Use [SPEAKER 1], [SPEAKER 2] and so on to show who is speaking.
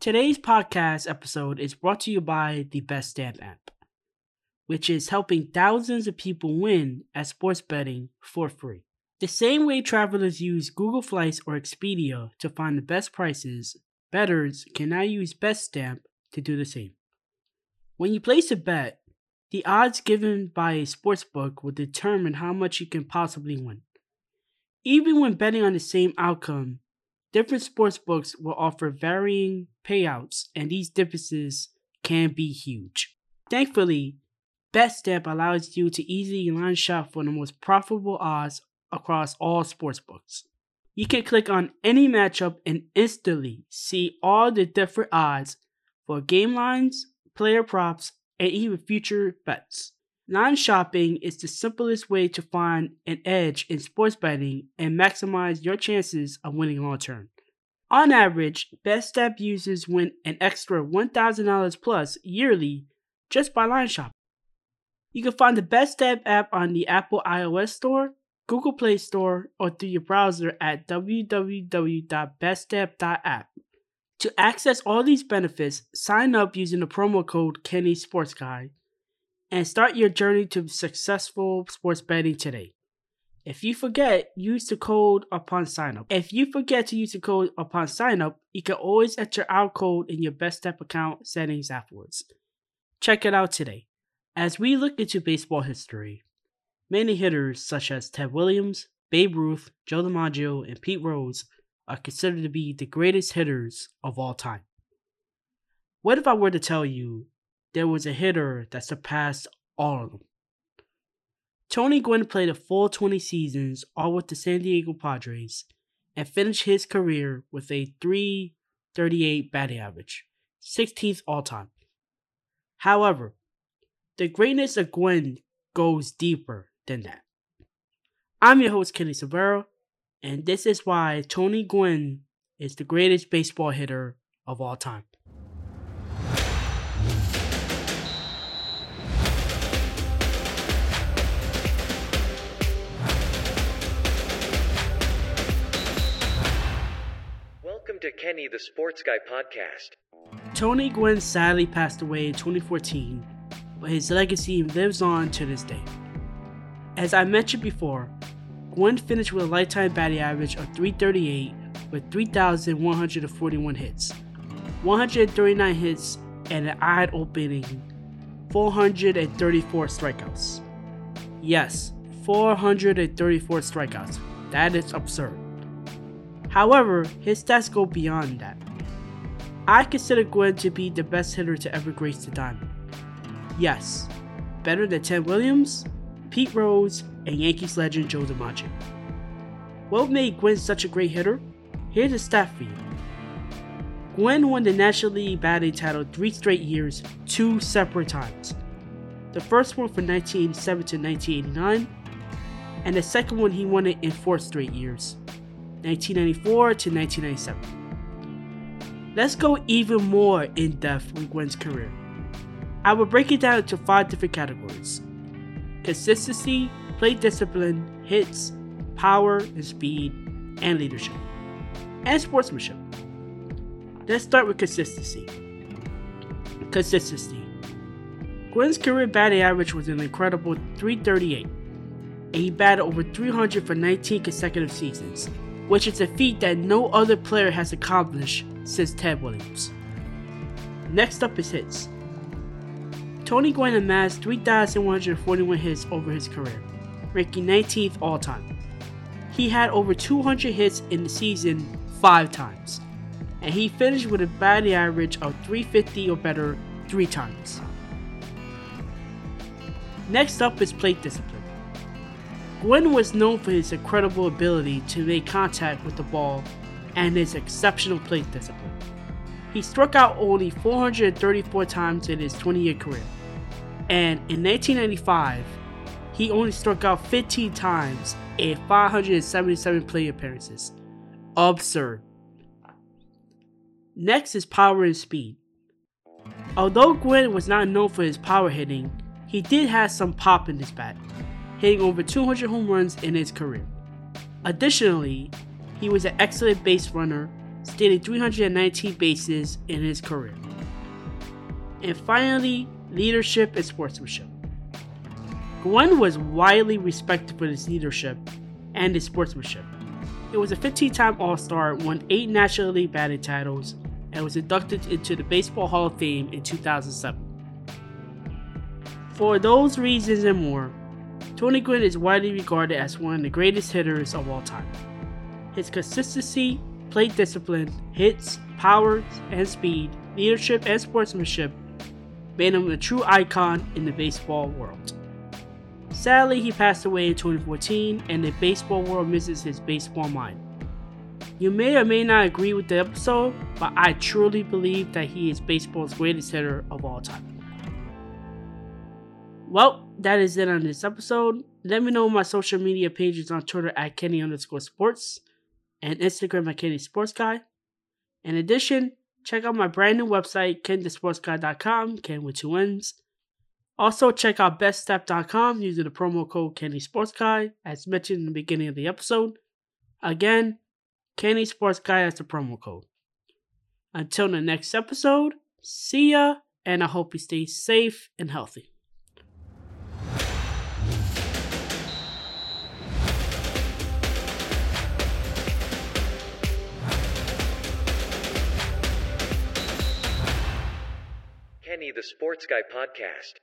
[SPEAKER 1] Today's podcast episode is brought to you by the BetStamp app, which is helping thousands of people win at sports betting for free. The same way travelers use Google Flights or Expedia to find the best prices, bettors can now use BetStamp to do the same. When you place a bet, the odds given by a sportsbook will determine how much you can possibly win. Even when betting on the same outcome, different sportsbooks will offer varying payouts, and these differences can be huge. Thankfully, BetStamp allows you to easily line shop for the most profitable odds across all sportsbooks. You can click on any matchup and instantly see all the different odds for game lines, player props, and even future bets. Line shopping is the simplest way to find an edge in sports betting and maximize your chances of winning long term. On average, BetStamp users win an extra $1,000 plus yearly just by line shopping. You can find the BetStamp app on the Apple iOS Store Google Play Store, or through your browser at www.betstamp.app. To access all these benefits, sign up using the promo code Kenny Sports Guy and start your journey to successful sports betting today. If you forget, use the code upon sign up. If you forget to use the code upon sign up, you can always enter our code in your BetStamp account settings afterwards. Check it out today. As we look into baseball history, Many hitters such as Ted Williams, Babe Ruth, Joe DiMaggio, and Pete Rose are considered to be the greatest hitters of all time. What if I were to tell you there was a hitter that surpassed all of them? Tony Gwynn played a full 20 seasons all with the San Diego Padres and finished his career with a 338 batting average, 16th all time. However, the greatness of Gwynn goes deeper than that. I'm your host, Kenny Severo, and this is why Tony Gwynn is the greatest baseball hitter of all time.
[SPEAKER 2] Welcome to Kenny the Sports Guy podcast.
[SPEAKER 1] Tony Gwynn sadly passed away in 2014, but his legacy lives on to this day. As I mentioned before, Gwynn finished with a lifetime batting average of 338 with 3,141 hits, 139 hits, and an eye opening 434 strikeouts. Yes, 434 strikeouts. That is absurd. However, his stats go beyond that. I consider Gwynn to be the best hitter to ever grace the diamond. Yes, better than Ted Williams, Pete Rose, and Yankees legend Joe DiMaggio. What made Gwynn such a great hitter? Here's a stat for you. Gwynn won the National League batting title three straight years, two separate times. The first one from 1987 to 1989, and the second one he won it in four straight years, 1994 to 1997. Let's go even more in depth with Gwynn's career. I will break it down into five different categories consistency, plate discipline, hits, power and speed, and leadership, and sportsmanship. Let's start with consistency. Consistency. Gwynn's career batting average was an incredible 338, and he batted over 300 for 19 consecutive seasons, which is a feat that no other player has accomplished since Ted Williams. Next up is hits. Tony Gwynn amassed 3,141 hits over his career, ranking 19th all time. He had over 200 hits in the season five times, and he finished with a batting average of 350 or better three times. Next up is plate discipline. Gwynn was known for his incredible ability to make contact with the ball and his exceptional plate discipline. He struck out only 434 times in his 20 year career. And in 1995, he only struck out 15 times in 577 play appearances. Absurd. Next is power and speed. Although Gwynn was not known for his power hitting, he did have some pop in his bat, hitting over 200 home runs in his career. Additionally, he was an excellent base runner stealing 319 bases in his career. And finally, leadership and sportsmanship. Gwynn was widely respected for his leadership and his sportsmanship. He was a 15 time All Star, won 8 National League batting titles, and was inducted into the Baseball Hall of Fame in 2007. For those reasons and more, Tony Gwynn is widely regarded as one of the greatest hitters of all time. His consistency, plate discipline, hits, powers, and speed, leadership, and sportsmanship made him a true icon in the baseball world. Sadly, he passed away in 2014, and the baseball world misses his baseball mind. You may or may not agree with the episode, but I truly believe that he is baseball's greatest hitter of all time. Well, that is it on this episode. Let me know my social media pages on Twitter at Kenny underscore sports and Instagram at Kenny Sports Guy. In addition, check out my brand new website, kenthesportsguy.com, Ken with two N's. Also, check out betstamp.com using the promo code Kenny Sports Guy, as mentioned in the beginning of the episode. Again, Kenny Sports Guy as the promo code. Until the next episode, see ya, and I hope you stay safe and healthy.
[SPEAKER 2] The Sports Guy Podcast.